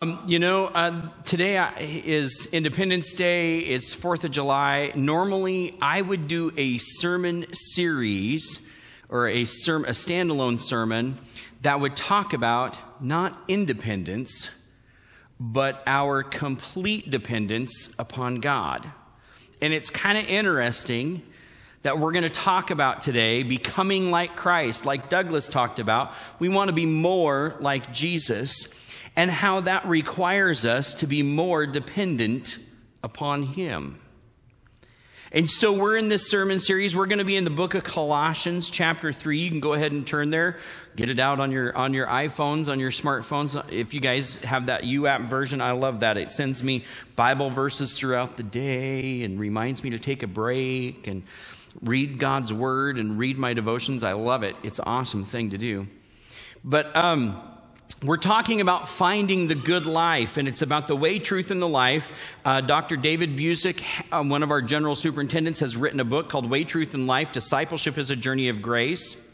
Um, you know, uh, today is Independence Day. It's 4th of July. Normally, I would do a sermon series or a, a standalone sermon that would talk about not independence, but our complete dependence upon God. And it's kind of interesting that we're going to talk about today becoming like Christ, like Douglas talked about. We want to be more like Jesus and how that requires us to be more dependent upon Him. And so we're in this sermon series. We're going to be in the book of Colossians, chapter 3. You can go ahead and turn there. Get it out on your on your iPhones, on your smartphones. If you guys have that U app version, I love that. It sends me Bible verses throughout the day and reminds me to take a break and read God's word and read my devotions. I love it. It's an awesome thing to do. But um we're talking about finding the good life, and it's about the way, truth, and the life. Uh, Dr. David Busic, uh, one of our general superintendents, has written a book called Way, Truth, and Life Discipleship is a Journey of Grace.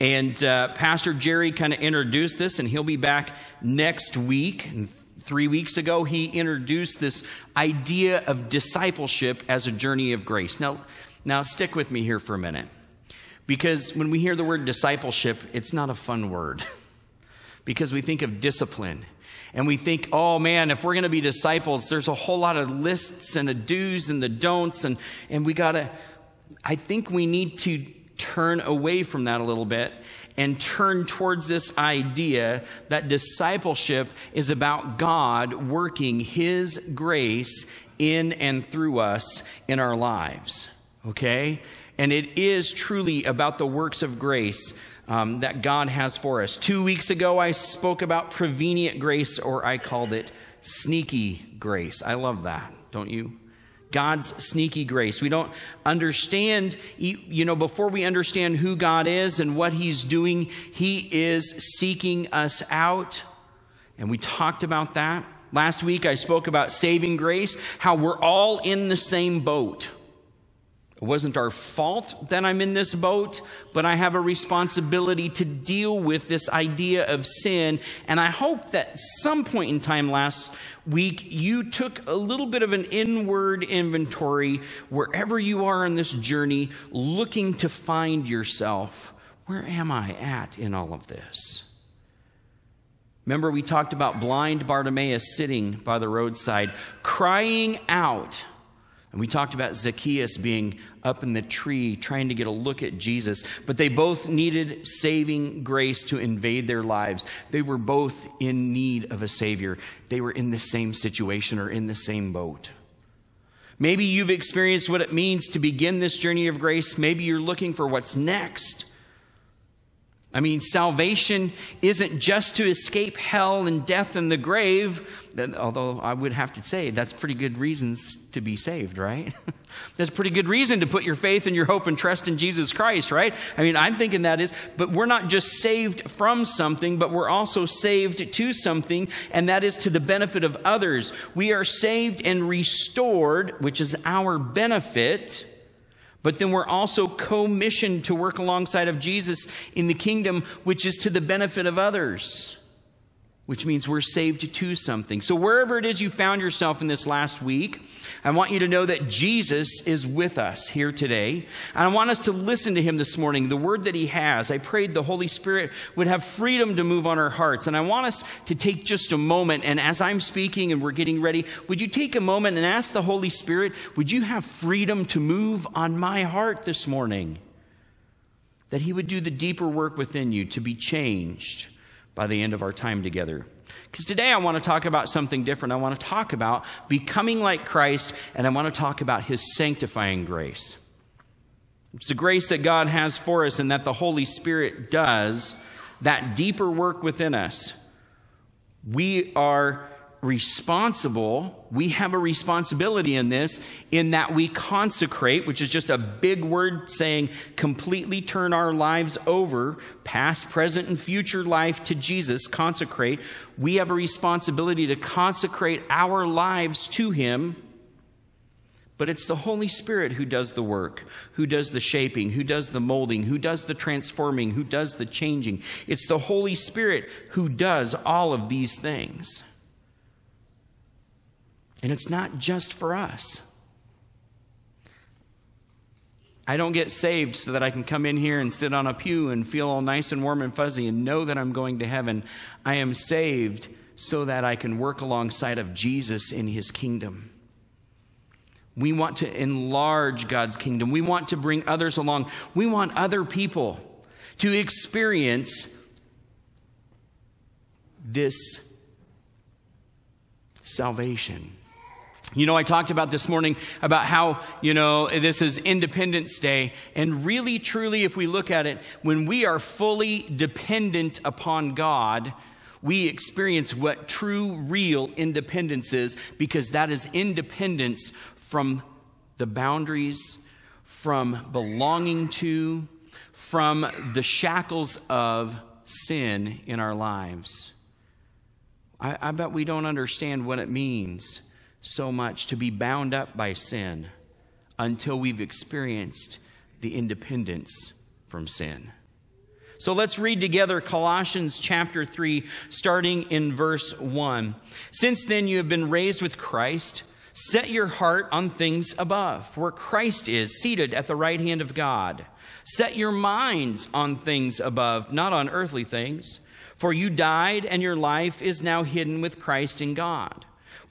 And uh, Pastor Jerry kind of introduced this, and he'll be back next week. And three weeks ago, he introduced this idea of discipleship as a journey of grace. Now, now stick with me here for a minute. Because when we hear the word discipleship, it's not a fun word. because we think of discipline. And we think, oh man, if we're going to be disciples, there's a whole lot of lists and the do's and the don'ts. And, and we got to, I think we need to turn away from that a little bit and turn towards this idea that discipleship is about God working His grace in and through us in our lives. Okay? And it is truly about the works of grace um, that God has for us. Two weeks ago, I spoke about prevenient grace, or I called it sneaky grace. I love that, don't you? God's sneaky grace. We don't understand, you know, before we understand who God is and what He's doing, He is seeking us out. And we talked about that. Last week, I spoke about saving grace, how we're all in the same boat. It wasn't our fault that I'm in this boat, but I have a responsibility to deal with this idea of sin. And I hope that some point in time last week, you took a little bit of an inward inventory wherever you are on this journey, looking to find yourself. Where am I at in all of this? Remember, we talked about blind Bartimaeus sitting by the roadside, crying out and we talked about Zacchaeus being up in the tree trying to get a look at Jesus, but they both needed saving grace to invade their lives. They were both in need of a Savior. They were in the same situation or in the same boat. Maybe you've experienced what it means to begin this journey of grace. Maybe you're looking for what's next. I mean, salvation isn't just to escape hell and death and the grave, although I would have to say that's pretty good reasons to be saved, right? that's pretty good reason to put your faith and your hope and trust in Jesus Christ, right? I mean, I'm thinking that is, but we're not just saved from something, but we're also saved to something, and that is to the benefit of others. We are saved and restored, which is our benefit but then we're also commissioned to work alongside of Jesus in the kingdom, which is to the benefit of others which means we're saved to something. So, wherever it is you found yourself in this last week, I want you to know that Jesus is with us here today. And I want us to listen to him this morning, the word that he has. I prayed the Holy Spirit would have freedom to move on our hearts. And I want us to take just a moment. And as I'm speaking and we're getting ready, would you take a moment and ask the Holy Spirit, would you have freedom to move on my heart this morning? That he would do the deeper work within you to be changed by the end of our time together. Because today I want to talk about something different. I want to talk about becoming like Christ, and I want to talk about his sanctifying grace. It's the grace that God has for us and that the Holy Spirit does, that deeper work within us. We are responsible, we have a responsibility in this, in that we consecrate, which is just a big word saying completely turn our lives over, past, present, and future life to Jesus, consecrate. We have a responsibility to consecrate our lives to Him. But it's the Holy Spirit who does the work, who does the shaping, who does the molding, who does the transforming, who does the changing. It's the Holy Spirit who does all of these things. And it's not just for us. I don't get saved so that I can come in here and sit on a pew and feel all nice and warm and fuzzy and know that I'm going to heaven. I am saved so that I can work alongside of Jesus in his kingdom. We want to enlarge God's kingdom. We want to bring others along. We want other people to experience this salvation. You know, I talked about this morning about how, you know, this is Independence Day. And really, truly, if we look at it, when we are fully dependent upon God, we experience what true, real independence is because that is independence from the boundaries, from belonging to, from the shackles of sin in our lives. I, I bet we don't understand what it means so much to be bound up by sin until we've experienced the independence from sin. So let's read together Colossians chapter 3, starting in verse 1. Since then you have been raised with Christ, set your heart on things above, where Christ is, seated at the right hand of God. Set your minds on things above, not on earthly things. For you died, and your life is now hidden with Christ in God.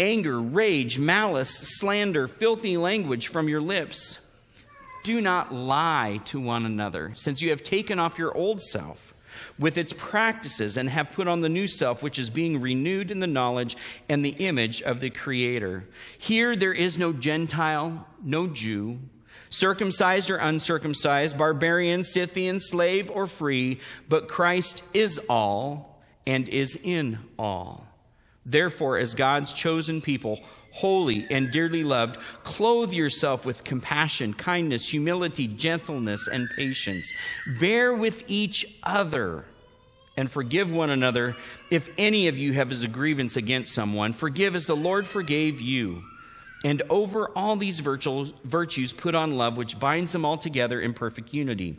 anger, rage, malice, slander, filthy language from your lips. Do not lie to one another, since you have taken off your old self with its practices and have put on the new self, which is being renewed in the knowledge and the image of the Creator. Here there is no Gentile, no Jew, circumcised or uncircumcised, barbarian, Scythian, slave or free, but Christ is all and is in all. Therefore, as God's chosen people, holy and dearly loved, clothe yourself with compassion, kindness, humility, gentleness, and patience. Bear with each other and forgive one another. If any of you have a grievance against someone, forgive as the Lord forgave you. And over all these virtues, put on love, which binds them all together in perfect unity.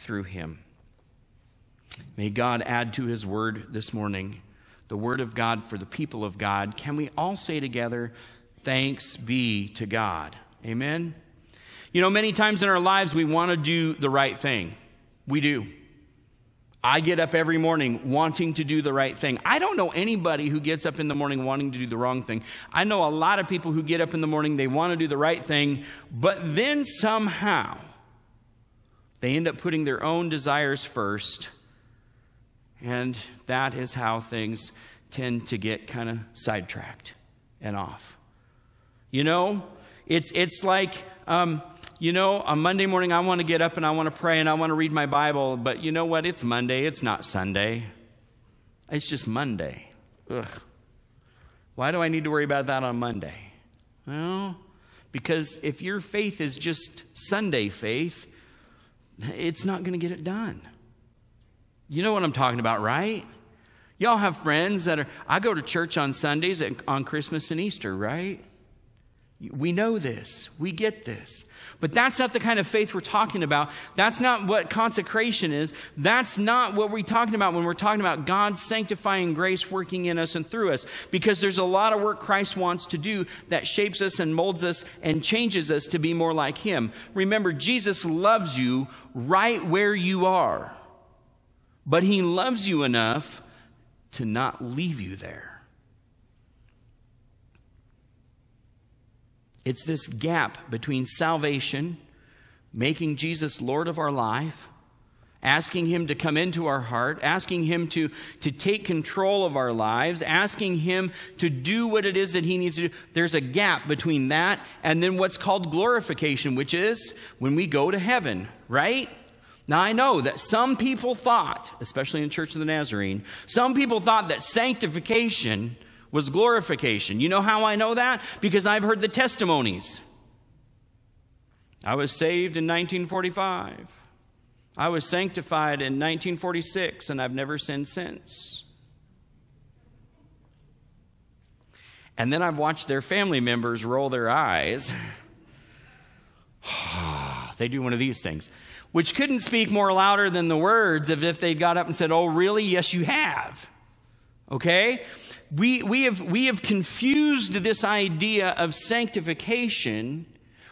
through him. May God add to his word this morning, the word of God for the people of God. Can we all say together, Thanks be to God? Amen. You know, many times in our lives we want to do the right thing. We do. I get up every morning wanting to do the right thing. I don't know anybody who gets up in the morning wanting to do the wrong thing. I know a lot of people who get up in the morning, they want to do the right thing, but then somehow they end up putting their own desires first, and that is how things tend to get kind of sidetracked and off. You know, it's, it's like, um, you know, on Monday morning I want to get up and I want to pray and I want to read my Bible, but you know what? It's Monday, it's not Sunday. It's just Monday. Ugh. Why do I need to worry about that on Monday? Well, because if your faith is just Sunday faith, it's not going to get it done. You know what I'm talking about, right? Y'all have friends that are, I go to church on Sundays on Christmas and Easter, right? We know this. We get this. But that's not the kind of faith we're talking about. That's not what consecration is. That's not what we're talking about when we're talking about God's sanctifying grace working in us and through us. Because there's a lot of work Christ wants to do that shapes us and molds us and changes us to be more like Him. Remember, Jesus loves you right where you are. But He loves you enough to not leave you there. It's this gap between salvation, making Jesus Lord of our life, asking Him to come into our heart, asking Him to, to take control of our lives, asking Him to do what it is that He needs to do. There's a gap between that and then what's called glorification, which is when we go to heaven, right? Now, I know that some people thought, especially in the Church of the Nazarene, some people thought that sanctification was glorification. You know how I know that? Because I've heard the testimonies. I was saved in 1945. I was sanctified in 1946, and I've never sinned since. And then I've watched their family members roll their eyes. they do one of these things, which couldn't speak more louder than the words of if they got up and said, Oh, really? Yes, you have. Okay? We, we, have, we have confused this idea of sanctification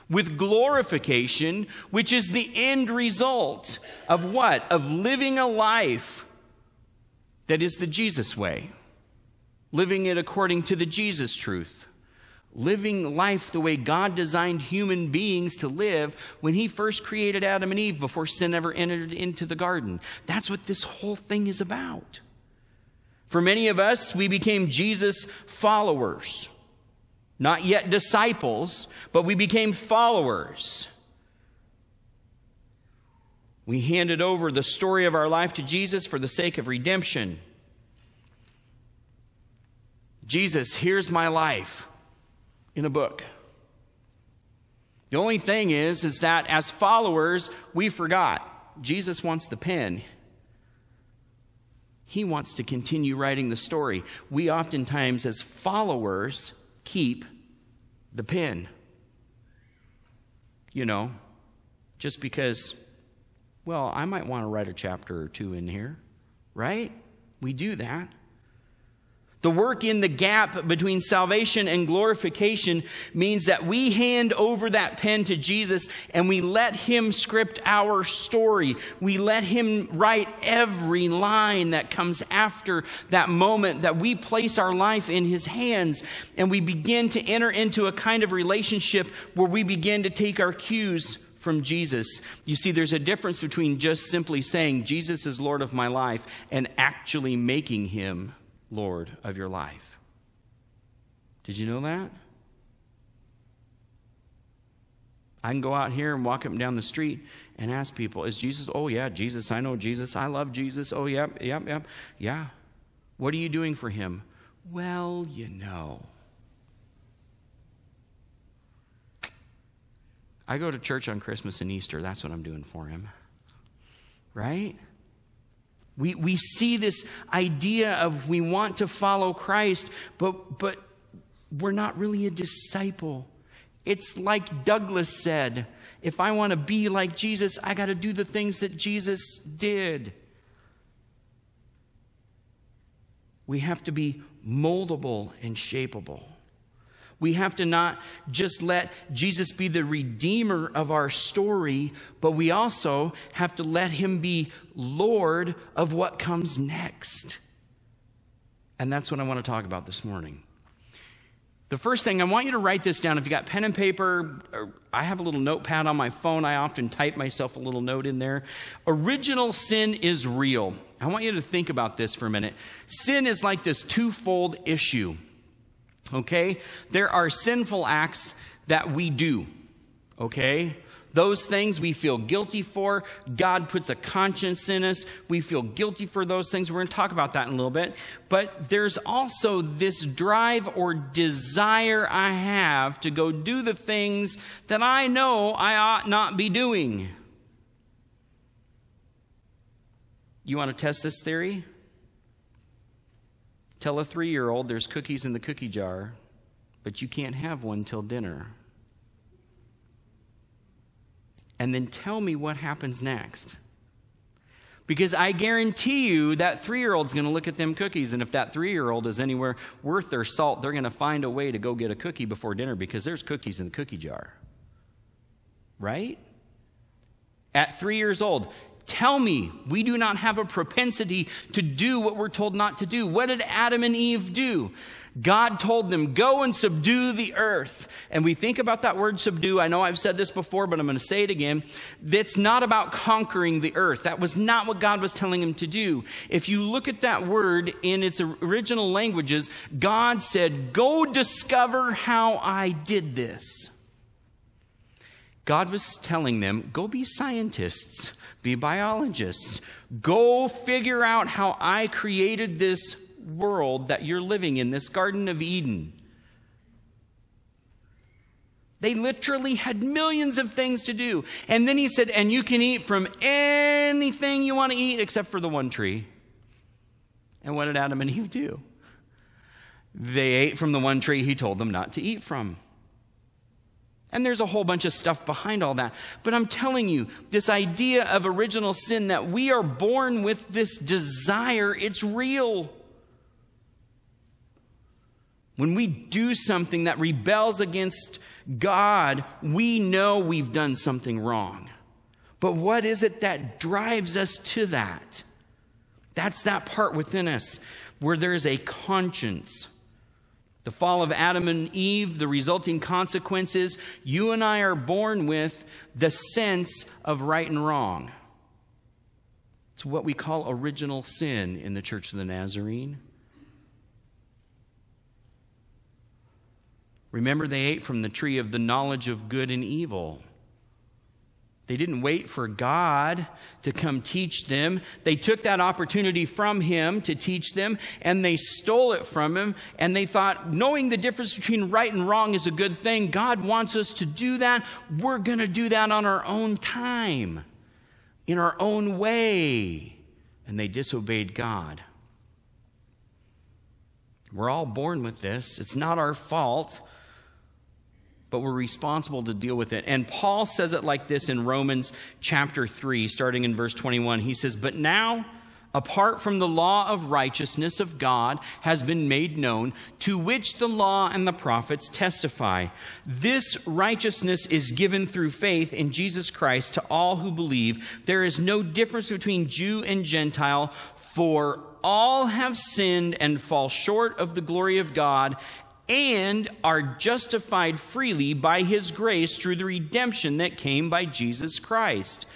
with glorification, which is the end result of what? Of living a life that is the Jesus way, living it according to the Jesus truth, living life the way God designed human beings to live when He first created Adam and Eve before sin ever entered into the garden. That's what this whole thing is about. For many of us, we became Jesus followers. Not yet disciples, but we became followers. We handed over the story of our life to Jesus for the sake of redemption. Jesus, here's my life in a book. The only thing is is that as followers, we forgot. Jesus wants the pen. He wants to continue writing the story. We oftentimes as followers keep the pen. You know, just because, well, I might want to write a chapter or two in here, right? We do that. The work in the gap between salvation and glorification means that we hand over that pen to Jesus and we let Him script our story. We let Him write every line that comes after that moment that we place our life in His hands and we begin to enter into a kind of relationship where we begin to take our cues from Jesus. You see, there's a difference between just simply saying, Jesus is Lord of my life, and actually making Him Lord of your life. Did you know that? I can go out here and walk up and down the street and ask people, Is Jesus? Oh, yeah, Jesus. I know Jesus. I love Jesus. Oh, yep, yep, yep. Yeah. What are you doing for him? Well, you know. I go to church on Christmas and Easter. That's what I'm doing for him. Right? We, we see this idea of we want to follow Christ, but, but we're not really a disciple. It's like Douglas said if I want to be like Jesus, I got to do the things that Jesus did. We have to be moldable and shapeable. We have to not just let Jesus be the redeemer of our story, but we also have to let him be Lord of what comes next. And that's what I want to talk about this morning. The first thing, I want you to write this down. If you got pen and paper, I have a little notepad on my phone. I often type myself a little note in there. Original sin is real. I want you to think about this for a minute. Sin is like this twofold issue. Okay? There are sinful acts that we do. Okay? Those things we feel guilty for. God puts a conscience in us. We feel guilty for those things. We're going to talk about that in a little bit. But there's also this drive or desire I have to go do the things that I know I ought not be doing. You want to test this theory? Tell a three year old there's cookies in the cookie jar, but you can't have one till dinner. And then tell me what happens next. Because I guarantee you that three year old's to look at them cookies, and if that three year old is anywhere worth their salt, they're to find a way to go get a cookie before dinner because there's cookies in the cookie jar. Right? At three years old, Tell me, we do not have a propensity to do what we're told not to do. What did Adam and Eve do? God told them, go and subdue the earth. And we think about that word subdue. I know I've said this before, but I'm going to say it again. It's not about conquering the earth. That was not what God was telling him to do. If you look at that word in its original languages, God said, go discover how I did this. God was telling them, go be scientists, be biologists, go figure out how I created this world that you're living in, this Garden of Eden. They literally had millions of things to do. And then he said, and you can eat from anything you want to eat except for the one tree. And what did Adam and Eve do? They ate from the one tree he told them not to eat from. And there's a whole bunch of stuff behind all that. But I'm telling you, this idea of original sin that we are born with this desire, it's real. When we do something that rebels against God, we know we've done something wrong. But what is it that drives us to that? That's that part within us where there's a conscience. The fall of Adam and Eve, the resulting consequences, you and I are born with the sense of right and wrong. It's what we call original sin in the Church of the Nazarene. Remember, they ate from the tree of the knowledge of good and evil. They didn't wait for God to come teach them. They took that opportunity from Him to teach them and they stole it from Him. And they thought, knowing the difference between right and wrong is a good thing. God wants us to do that. We're going to do that on our own time, in our own way. And they disobeyed God. We're all born with this. It's not our fault but we're responsible to deal with it. And Paul says it like this in Romans chapter 3, starting in verse 21. He says, But now, apart from the law of righteousness of God has been made known, to which the law and the prophets testify. This righteousness is given through faith in Jesus Christ to all who believe. There is no difference between Jew and Gentile, for all have sinned and fall short of the glory of God and are justified freely by his grace through the redemption that came by Jesus Christ.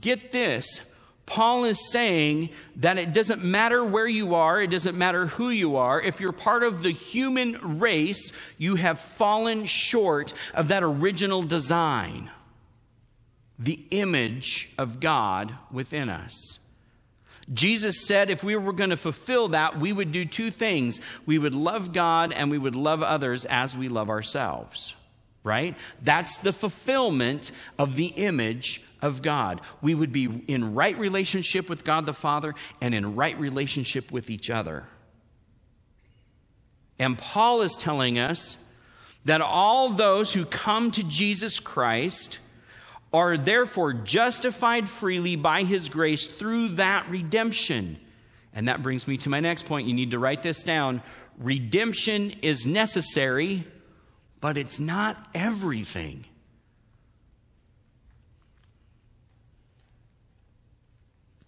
Get this. Paul is saying that it doesn't matter where you are, it doesn't matter who you are. If you're part of the human race, you have fallen short of that original design, the image of God within us. Jesus said if we were going to fulfill that, we would do two things. We would love God and we would love others as we love ourselves, right? That's the fulfillment of the image of God. We would be in right relationship with God the Father and in right relationship with each other. And Paul is telling us that all those who come to Jesus Christ are therefore justified freely by his grace through that redemption. And that brings me to my next point. You need to write this down. Redemption is necessary, but it's not everything.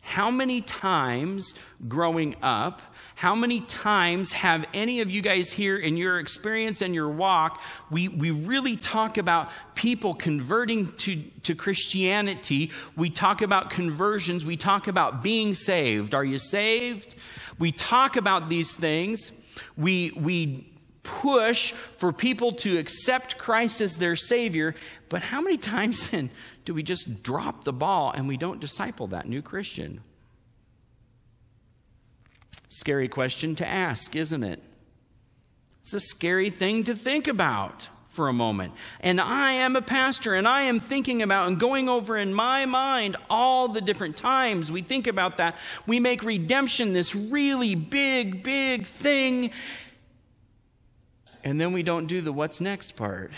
How many times growing up how many times have any of you guys here in your experience and your walk, we, we really talk about people converting to, to Christianity. We talk about conversions. We talk about being saved. Are you saved? We talk about these things. We, we push for people to accept Christ as their Savior. But how many times then do we just drop the ball and we don't disciple that new Christian? Scary question to ask, isn't it? It's a scary thing to think about for a moment. And I am a pastor and I am thinking about and going over in my mind all the different times we think about that. We make redemption this really big, big thing. And then we don't do the what's next part.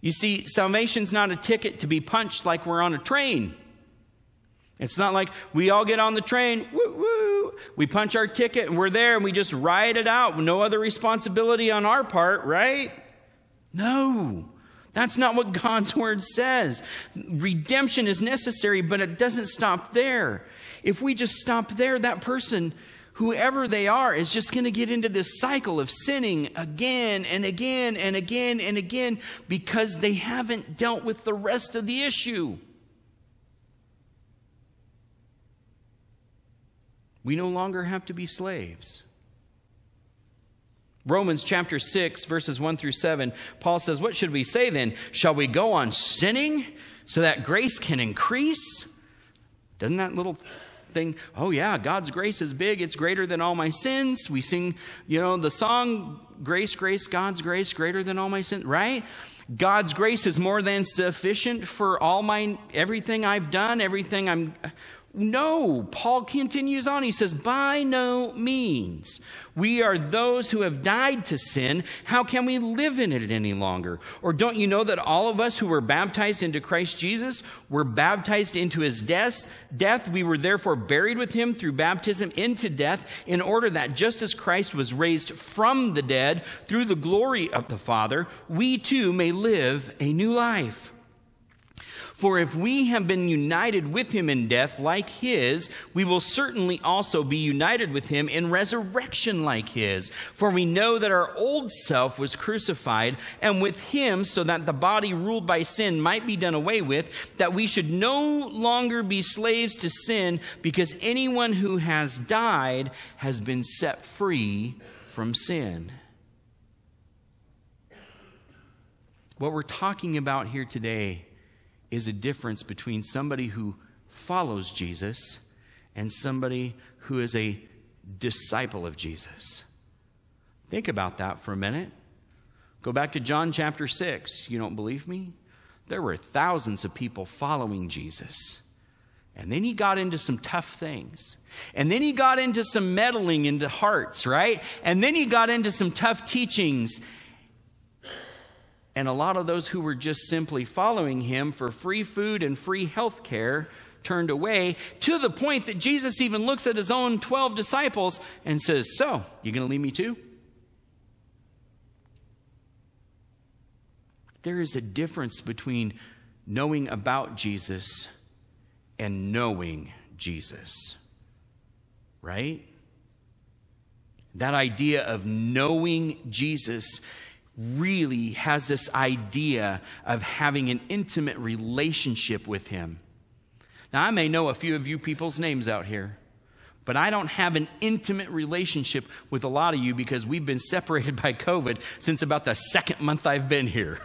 You see, salvation's not a ticket to be punched like we're on a train. It's not like we all get on the train, woo woo, we punch our ticket and we're there and we just ride it out, no other responsibility on our part, right? No. That's not what God's word says. Redemption is necessary, but it doesn't stop there. If we just stop there, that person, whoever they are, is just going to get into this cycle of sinning again and again and again and again because they haven't dealt with the rest of the issue. We no longer have to be slaves. Romans chapter 6, verses 1 through 7, Paul says, What should we say then? Shall we go on sinning so that grace can increase? Doesn't that little thing, oh yeah, God's grace is big, it's greater than all my sins. We sing, you know, the song, Grace, Grace, God's grace, greater than all my sins, right? God's grace is more than sufficient for all my everything I've done, everything I'm no, Paul continues on. He says, By no means. We are those who have died to sin. How can we live in it any longer? Or don't you know that all of us who were baptized into Christ Jesus were baptized into his death? Death, we were therefore buried with him through baptism into death, in order that just as Christ was raised from the dead through the glory of the Father, we too may live a new life. For if we have been united with him in death like his, we will certainly also be united with him in resurrection like his. For we know that our old self was crucified, and with him, so that the body ruled by sin might be done away with, that we should no longer be slaves to sin, because anyone who has died has been set free from sin. What we're talking about here today is a difference between somebody who follows Jesus and somebody who is a disciple of Jesus. Think about that for a minute. Go back to John chapter 6. You don't believe me? There were thousands of people following Jesus. And then he got into some tough things. And then he got into some meddling into hearts, right? And then he got into some tough teachings. And a lot of those who were just simply following him for free food and free health care turned away to the point that Jesus even looks at his own 12 disciples and says, So, you going to leave me too? There is a difference between knowing about Jesus and knowing Jesus, right? That idea of knowing Jesus really has this idea of having an intimate relationship with Him. Now, I may know a few of you people's names out here, but I don't have an intimate relationship with a lot of you because we've been separated by COVID since about the second month I've been here.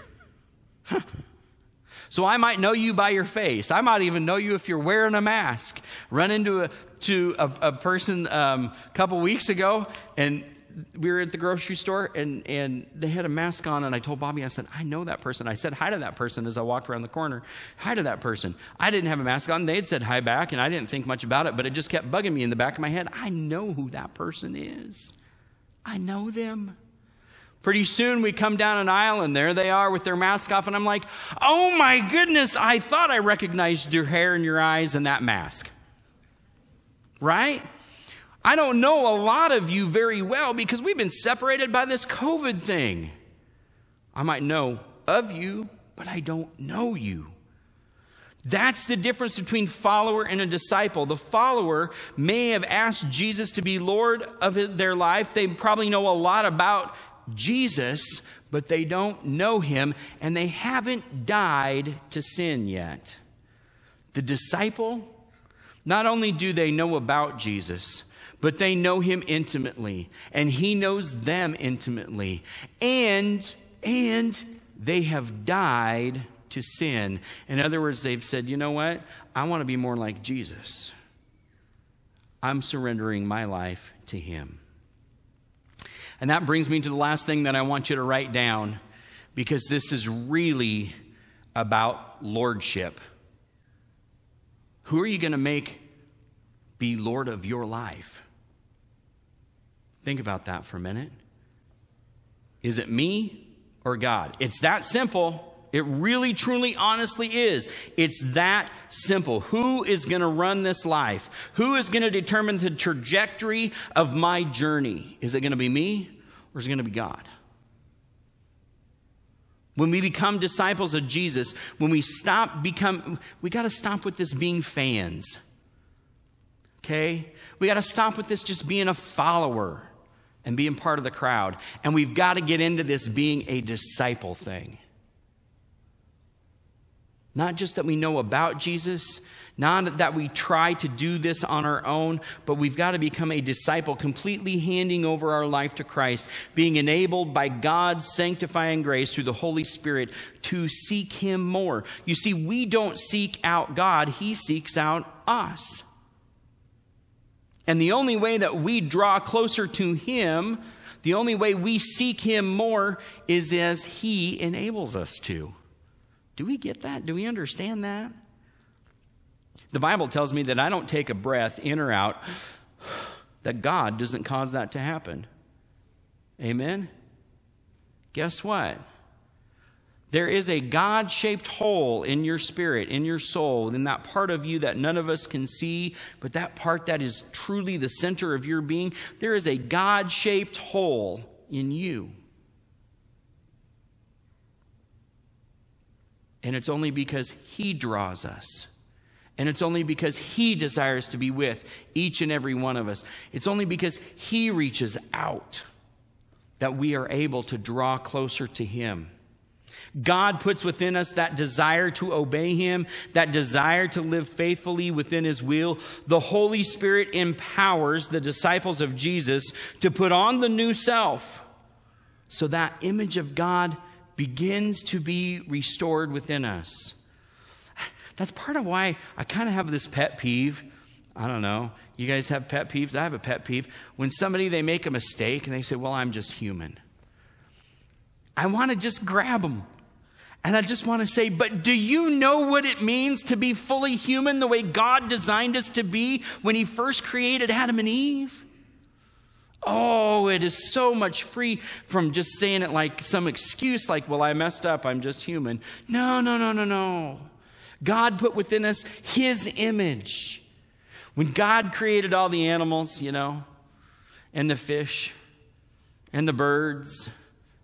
so I might know you by your face. I might even know you if you're wearing a mask. Run into a, to a, a person um, a couple weeks ago, and we were at the grocery store and, and they had a mask on and I told Bobby, I said, I know that person. I said hi to that person as I walked around the corner. Hi to that person. I didn't have a mask on. They had said hi back and I didn't think much about it, but it just kept bugging me in the back of my head. I know who that person is. I know them. Pretty soon we come down an aisle and there they are with their mask off and I'm like, oh my goodness, I thought I recognized your hair and your eyes and that mask. Right? I don't know a lot of you very well because we've been separated by this COVID thing. I might know of you, but I don't know you. That's the difference between follower and a disciple. The follower may have asked Jesus to be Lord of their life. They probably know a lot about Jesus, but they don't know him and they haven't died to sin yet. The disciple, not only do they know about Jesus, but they know him intimately and he knows them intimately. And and they have died to sin. In other words they've said you know what? I want to be more like jesus. I'm surrendering my life to him. And that brings me to the last thing that i want you to write down because this is really about lordship. Who are you going to make be lord of your life Think about that for a minute. Is it me or God? It's that simple. It really, truly, honestly is. It's that simple. Who is going to run this life? Who is going to determine the trajectory of my journey? Is it going to be me or is it going to be God? When we become disciples of Jesus, when we stop become we got to stop with this being fans. Okay? We got to stop with this just being a follower and being part of the crowd. And we've got to get into this being a disciple thing. Not just that we know about Jesus, not that we try to do this on our own, but we've got to become a disciple, completely handing over our life to Christ, being enabled by God's sanctifying grace through the Holy Spirit to seek Him more. You see, we don't seek out God, He seeks out us. And the only way that we draw closer to Him, the only way we seek Him more, is as He enables us to. Do we get that? Do we understand that? The Bible tells me that I don't take a breath in or out, that God doesn't cause that to happen. Amen? Guess what? There is a God shaped hole in your spirit, in your soul, in that part of you that none of us can see, but that part that is truly the center of your being. There is a God shaped hole in you. And it's only because He draws us. And it's only because He desires to be with each and every one of us. It's only because He reaches out that we are able to draw closer to Him. God puts within us that desire to obey Him, that desire to live faithfully within His will. The Holy Spirit empowers the disciples of Jesus to put on the new self so that image of God begins to be restored within us. That's part of why I kind of have this pet peeve. I don't know. You guys have pet peeves? I have a pet peeve. When somebody they make a mistake and they say, "Well, I'm just human." I want to just grab them. And I just want to say, but do you know what it means to be fully human the way God designed us to be when He first created Adam and Eve? Oh, it is so much free from just saying it like some excuse, like, well, I messed up, I'm just human. No, no, no, no, no. God put within us His image. When God created all the animals, you know, and the fish, and the birds,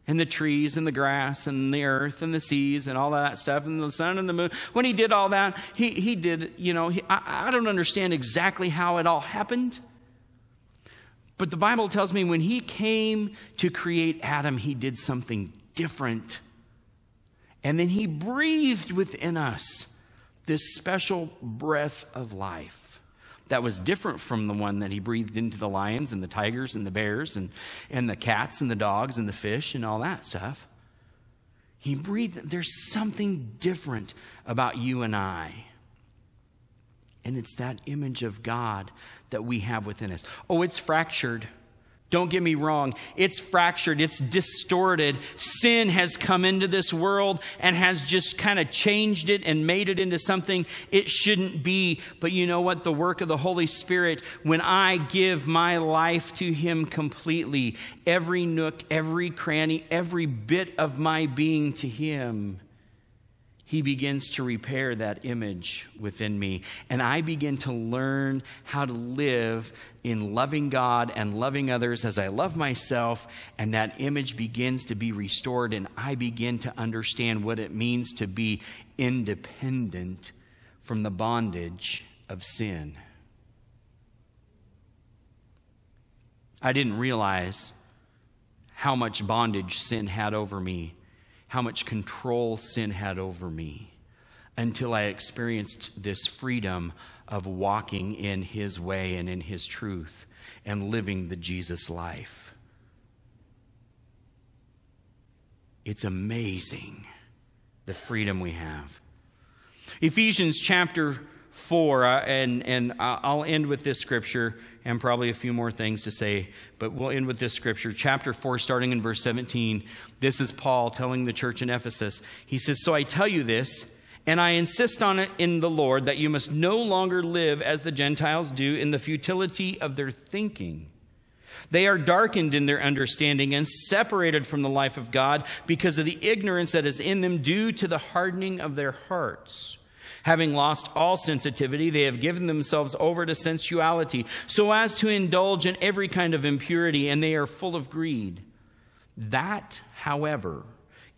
and the trees, and the grass, and the earth, and the seas, and all that stuff, and the sun and the moon, when He did all that, He, he did, you know, he, I, I don't understand exactly how it all happened. But the Bible tells me when He came to create Adam, He did something different. And then He breathed within us this special breath of life that was different from the one that he breathed into the lions and the tigers and the bears and, and the cats and the dogs and the fish and all that stuff. He breathed, there's something different about you and I. And it's that image of God that we have within us. Oh, it's fractured. Don't get me wrong, it's fractured, it's distorted. Sin has come into this world and has just kind of changed it and made it into something it shouldn't be. But you know what? The work of the Holy Spirit, when I give my life to Him completely, every nook, every cranny, every bit of my being to Him, he begins to repair that image within me. And I begin to learn how to live in loving God and loving others as I love myself. And that image begins to be restored. And I begin to understand what it means to be independent from the bondage of sin. I didn't realize how much bondage sin had over me how much control sin had over me until I experienced this freedom of walking in His way and in His truth and living the Jesus life. It's amazing the freedom we have. Ephesians chapter 4, uh, and, and I'll end with this scripture and probably a few more things to say, but we'll end with this scripture. Chapter 4, starting in verse 17. This is Paul telling the church in Ephesus. He says, So I tell you this, and I insist on it in the Lord, that you must no longer live as the Gentiles do in the futility of their thinking. They are darkened in their understanding and separated from the life of God because of the ignorance that is in them due to the hardening of their hearts. Having lost all sensitivity, they have given themselves over to sensuality, so as to indulge in every kind of impurity, and they are full of greed. That, however,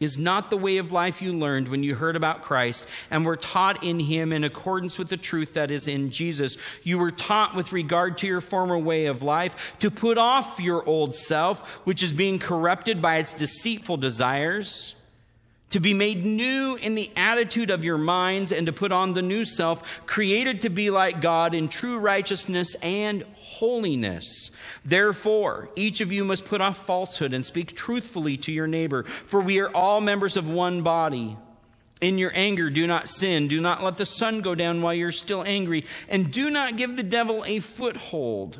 is not the way of life you learned when you heard about Christ and were taught in him in accordance with the truth that is in Jesus. You were taught with regard to your former way of life to put off your old self, which is being corrupted by its deceitful desires, to be made new in the attitude of your minds and to put on the new self, created to be like God in true righteousness and holiness. Therefore, each of you must put off falsehood and speak truthfully to your neighbor, for we are all members of one body. In your anger, do not sin. Do not let the sun go down while you're still angry. And do not give the devil a foothold.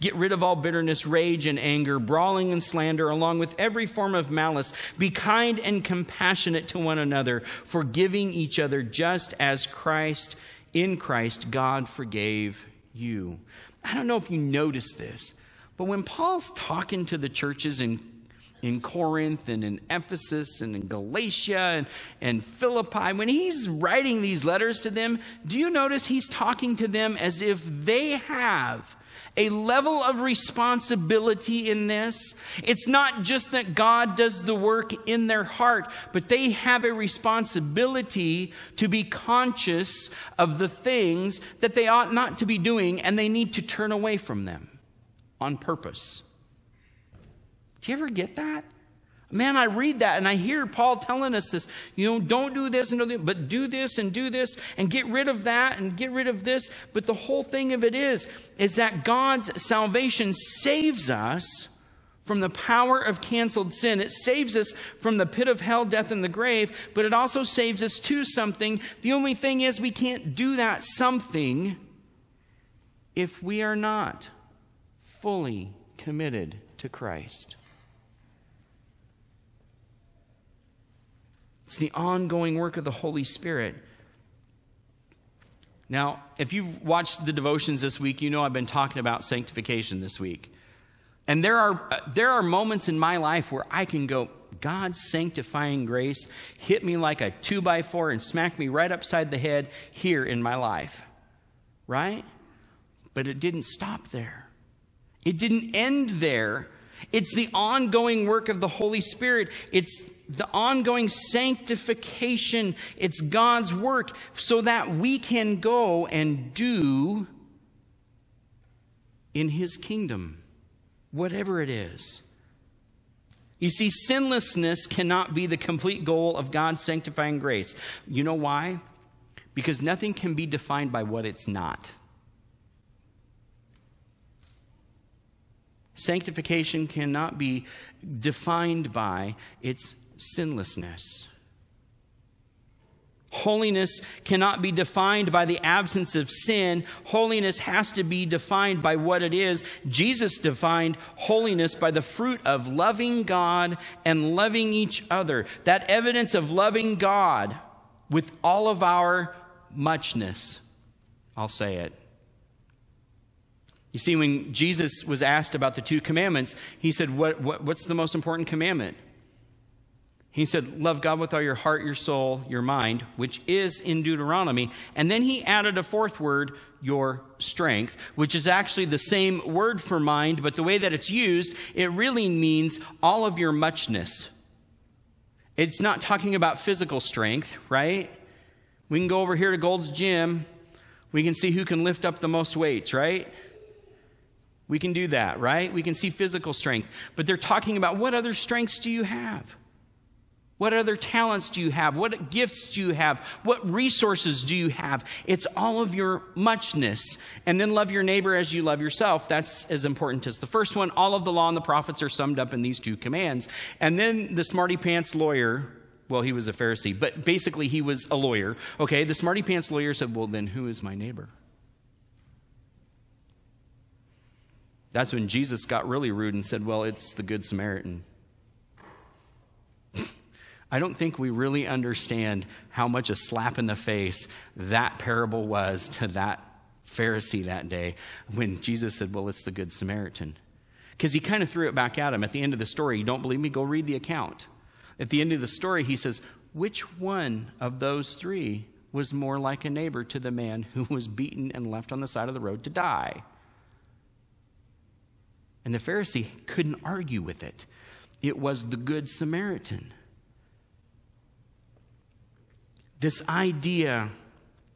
Get rid of all bitterness, rage, and anger, brawling and slander, along with every form of malice. Be kind and compassionate to one another, forgiving each other just as Christ, in Christ, God forgave you. I don't know if you noticed this, but when Paul's talking to the churches in in Corinth and in Ephesus and in Galatia and, and Philippi, when he's writing these letters to them, do you notice he's talking to them as if they have a level of responsibility in this. It's not just that God does the work in their heart, but they have a responsibility to be conscious of the things that they ought not to be doing and they need to turn away from them on purpose. Do you ever get that? Man, I read that and I hear Paul telling us this. You know, don't do this and do this, but do this and do this and get rid of that and get rid of this. But the whole thing of it is, is that God's salvation saves us from the power of canceled sin. It saves us from the pit of hell, death, and the grave, but it also saves us to something. The only thing is, we can't do that something if we are not fully committed to Christ. It's the ongoing work of the Holy Spirit. Now, if you've watched the devotions this week, you know I've been talking about sanctification this week. And there are, uh, there are moments in my life where I can go, God's sanctifying grace hit me like a two by four and smacked me right upside the head here in my life. Right? But it didn't stop there. It didn't end there. It's the ongoing work of the Holy Spirit. It's the ongoing sanctification. It's God's work so that we can go and do in His kingdom, whatever it is. You see, sinlessness cannot be the complete goal of God's sanctifying grace. You know why? Because nothing can be defined by what it's not. Sanctification cannot be defined by its sinlessness. Holiness cannot be defined by the absence of sin. Holiness has to be defined by what it is. Jesus defined holiness by the fruit of loving God and loving each other. That evidence of loving God with all of our muchness. I'll say it. You see, when Jesus was asked about the two commandments, he said, what, what, What's the most important commandment? He said, Love God with all your heart, your soul, your mind, which is in Deuteronomy. And then he added a fourth word, your strength, which is actually the same word for mind, but the way that it's used, it really means all of your muchness. It's not talking about physical strength, right? We can go over here to Gold's Gym. We can see who can lift up the most weights, right? We can do that, right? We can see physical strength. But they're talking about what other strengths do you have? What other talents do you have? What gifts do you have? What resources do you have? It's all of your muchness. And then love your neighbor as you love yourself. That's as important as the first one. All of the law and the prophets are summed up in these two commands. And then the smarty pants lawyer, well, he was a Pharisee, but basically he was a lawyer. Okay, the smarty pants lawyer said, Well, then who is my neighbor? That's when Jesus got really rude and said, Well, it's the Good Samaritan. I don't think we really understand how much a slap in the face that parable was to that Pharisee that day when Jesus said, Well, it's the Good Samaritan. Because he kind of threw it back at him at the end of the story. You don't believe me? Go read the account. At the end of the story, he says, Which one of those three was more like a neighbor to the man who was beaten and left on the side of the road to die? And the Pharisee couldn't argue with it. It was the Good Samaritan. This idea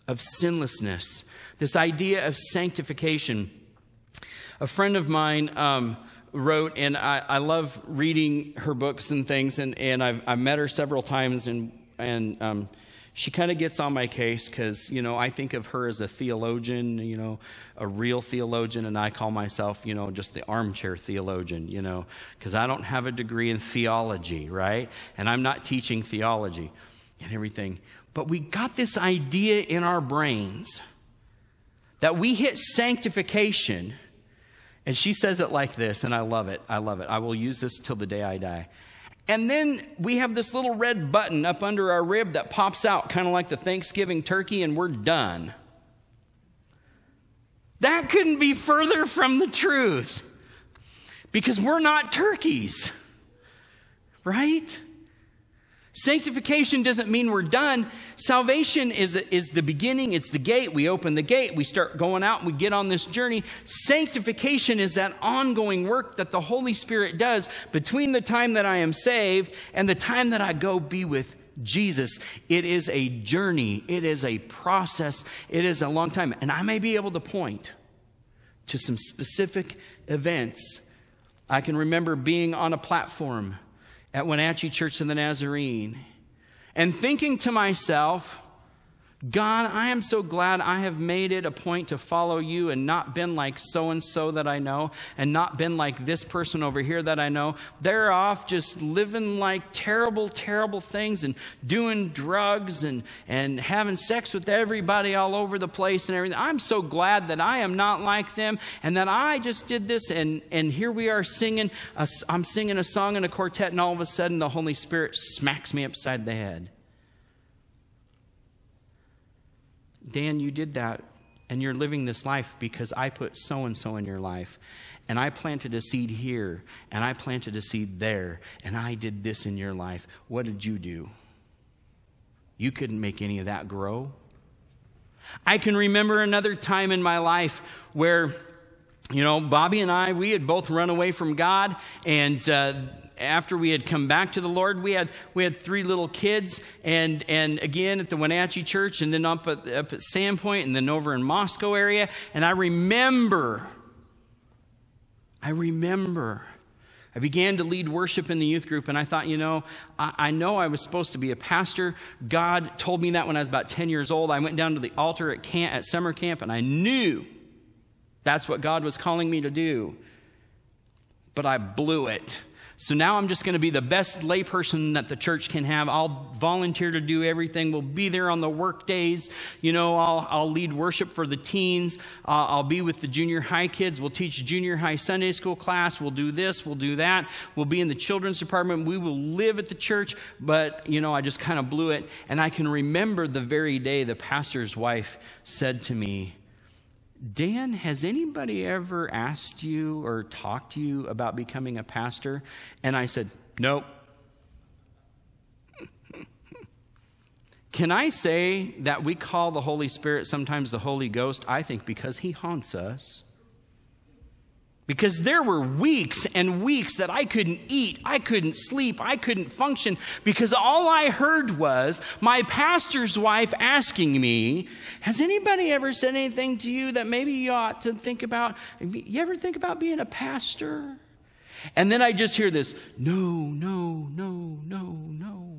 of sinlessness, this idea of sanctification. A friend of mine um, wrote, and I, I, love reading her books and things, and, and I've, I've met her several times, and, and um, she kind of gets on my case because, you know, I think of her as a theologian, you know, a real theologian, and I call myself, you know, just the armchair theologian, you know, because I don't have a degree in theology, right? And I'm not teaching theology and everything. But we got this idea in our brains that we hit sanctification. And she says it like this, and I love it. I love it. I will use this till the day I die. And then we have this little red button up under our rib that pops out, kind of like the Thanksgiving turkey, and we're done. That couldn't be further from the truth because we're not turkeys, right? Sanctification doesn't mean we're done. Salvation is, is the beginning, it's the gate. We open the gate, we start going out, and we get on this journey. Sanctification is that ongoing work that the Holy Spirit does between the time that I am saved and the time that I go be with Jesus. It is a journey, it is a process, it is a long time. And I may be able to point to some specific events. I can remember being on a platform at Wenatchee Church of the Nazarene and thinking to myself, God, I am so glad I have made it a point to follow you and not been like so and so that I know and not been like this person over here that I know. They're off just living like terrible, terrible things and doing drugs and, and having sex with everybody all over the place and everything. I'm so glad that I am not like them and that I just did this and, and here we are singing. i I'm singing a song in a quartet and all of a sudden the Holy Spirit smacks me upside the head. Dan, you did that, and you're living this life because I put so and so in your life. And I planted a seed here, and I planted a seed there, and I did this in your life. What did you do? You couldn't make any of that grow. I can remember another time in my life where, you know, Bobby and I, we had both run away from God, and uh, after we had come back to the Lord, we had, we had three little kids, and, and again at the Wenatchee Church, and then up at, up at Sandpoint, and then over in Moscow area. And I remember, I remember, I began to lead worship in the youth group, and I thought, you know, I, I know I was supposed to be a pastor. God told me that when I was about 10 years old. I went down to the altar at, camp, at summer camp, and I knew that's what God was calling me to do. But I blew it. So now I'm just going to be the best layperson that the church can have. I'll volunteer to do everything. We'll be there on the work days. You know, I'll, I'll lead worship for the teens. Uh, I'll be with the junior high kids. We'll teach junior high Sunday school class. We'll do this. We'll do that. We'll be in the children's department. We will live at the church. But, you know, I just kind of blew it. And I can remember the very day the pastor's wife said to me, Dan, has anybody ever asked you or talked to you about becoming a pastor? And I said, Nope. Can I say that we call the Holy Spirit sometimes the Holy Ghost? I think because he haunts us. Because there were weeks and weeks that I couldn't eat, I couldn't sleep, I couldn't function because all I heard was my pastor's wife asking me, Has anybody ever said anything to you that maybe you ought to think about? You ever think about being a pastor? And then I just hear this, No, no, no, no, no.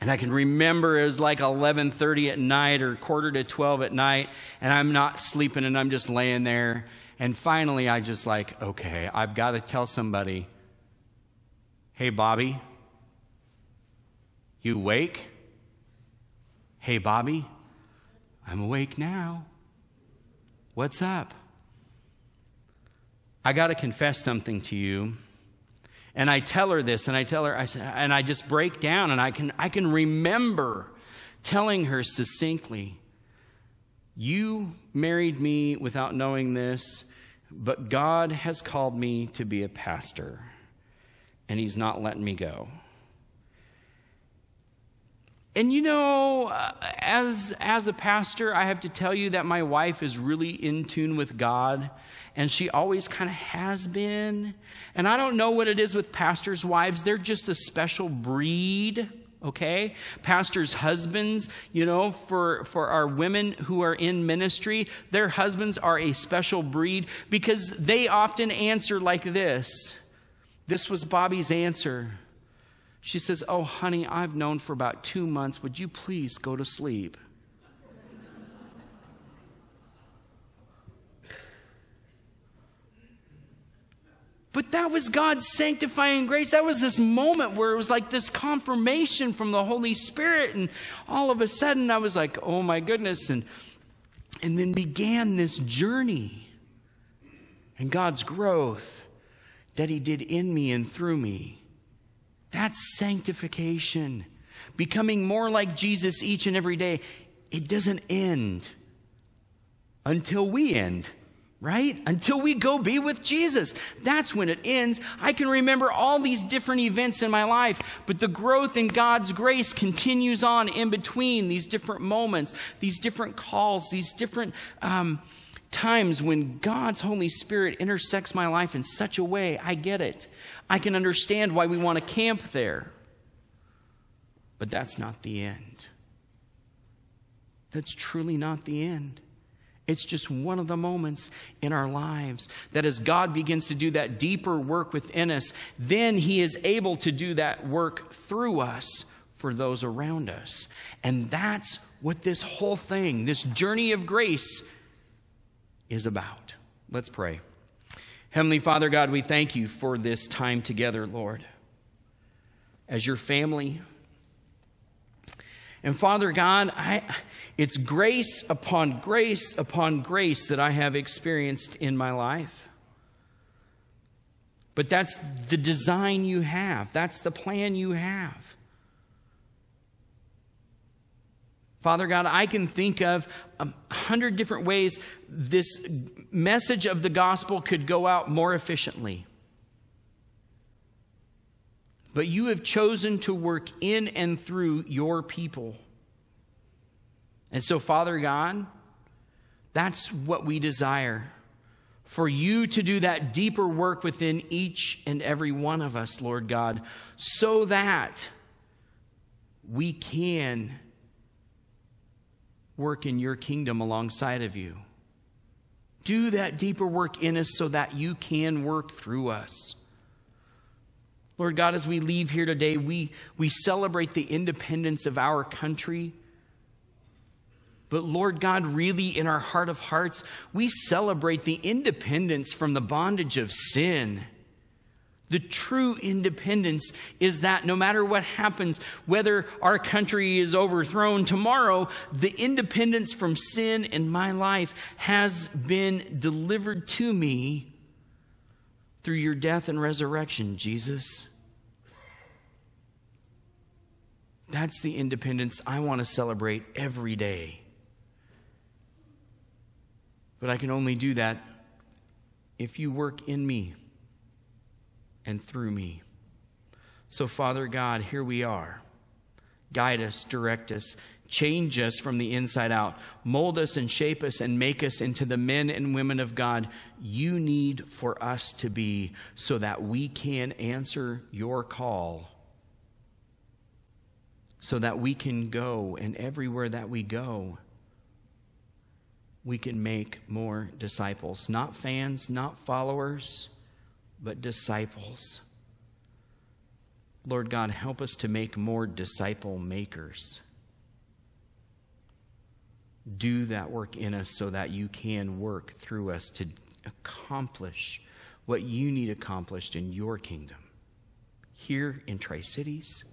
And I can remember it was like 11:30 at night or quarter to 12 at night and I'm not sleeping and I'm just laying there and finally, I just like, okay, I've got to tell somebody, hey, Bobby, you awake? Hey, Bobby, I'm awake now. What's up? I got to confess something to you. And I tell her this, and I tell her, I say, and I just break down, and I can, I can remember telling her succinctly, You married me without knowing this, but God has called me to be a pastor, and He's not letting me go. And you know, uh, as, as a pastor, I have to tell you that my wife is really in tune with God, and she always kind of has been. And I don't know what it is with pastors' wives, they're just a special breed. Okay? Pastors' husbands, you know, for, for our women who are in ministry, their husbands are a special breed because they often answer like this. This was Bobby's answer. She says, Oh, honey, I've known for about two months. Would you please go to sleep? That was God's sanctifying grace. That was this moment where it was like this confirmation from the Holy Spirit. And all of a sudden, I was like, oh my goodness. And, and then began this journey and God's growth that He did in me and through me. That's sanctification. Becoming more like Jesus each and every day. It doesn't end until we end, right? Until we go be with Jesus. That's when it ends. I can remember all these different events in my life, but the growth in God's grace continues on in between these different moments, these different calls, these different. Um, times when God's Holy Spirit intersects my life in such a way, I get it. I can understand why we want to camp there. But that's not the end. That's truly not the end. It's just one of the moments in our lives that as God begins to do that deeper work within us, then He is able to do that work through us for those around us. And that's what this whole thing, this journey of grace, is about. Let's pray. Heavenly Father God, we thank you for this time together, Lord, as your family. And Father God, I, it's grace upon grace upon grace that I have experienced in my life. But that's the design you have, that's the plan you have. Father God, I can think of a hundred different ways this message of the gospel could go out more efficiently. But you have chosen to work in and through your people. And so, Father God, that's what we desire for you to do that deeper work within each and every one of us, Lord God, so that we can work in your kingdom alongside of you. Do that deeper work in us so that you can work through us. Lord God, as we leave here today, we, we celebrate the independence of our country. But Lord God, really in our heart of hearts, we celebrate the independence from the bondage of sin. The true independence is that no matter what happens, whether our country is overthrown tomorrow, the independence from sin in my life has been delivered to me through your death and resurrection, Jesus. That's the independence I want to celebrate every day. But I can only do that if you work in me and through me. So, Father God, here we are. Guide us, direct us, change us from the inside out, mold us and shape us and make us into the men and women of God you need for us to be so that we can answer your call, so that we can go, and everywhere that we go, we can make more disciples. Not fans, not followers but disciples. Lord God, help us to make more disciple makers. Do that work in us so that you can work through us to accomplish what you need accomplished in your kingdom. Here in Tri Cities,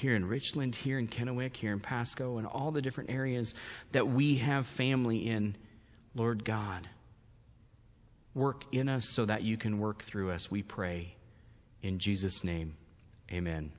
here in Richland, here in Kennewick, here in Pasco, and all the different areas that we have family in, Lord God. Work in us so that you can work through us, we pray. In Jesus' name, amen.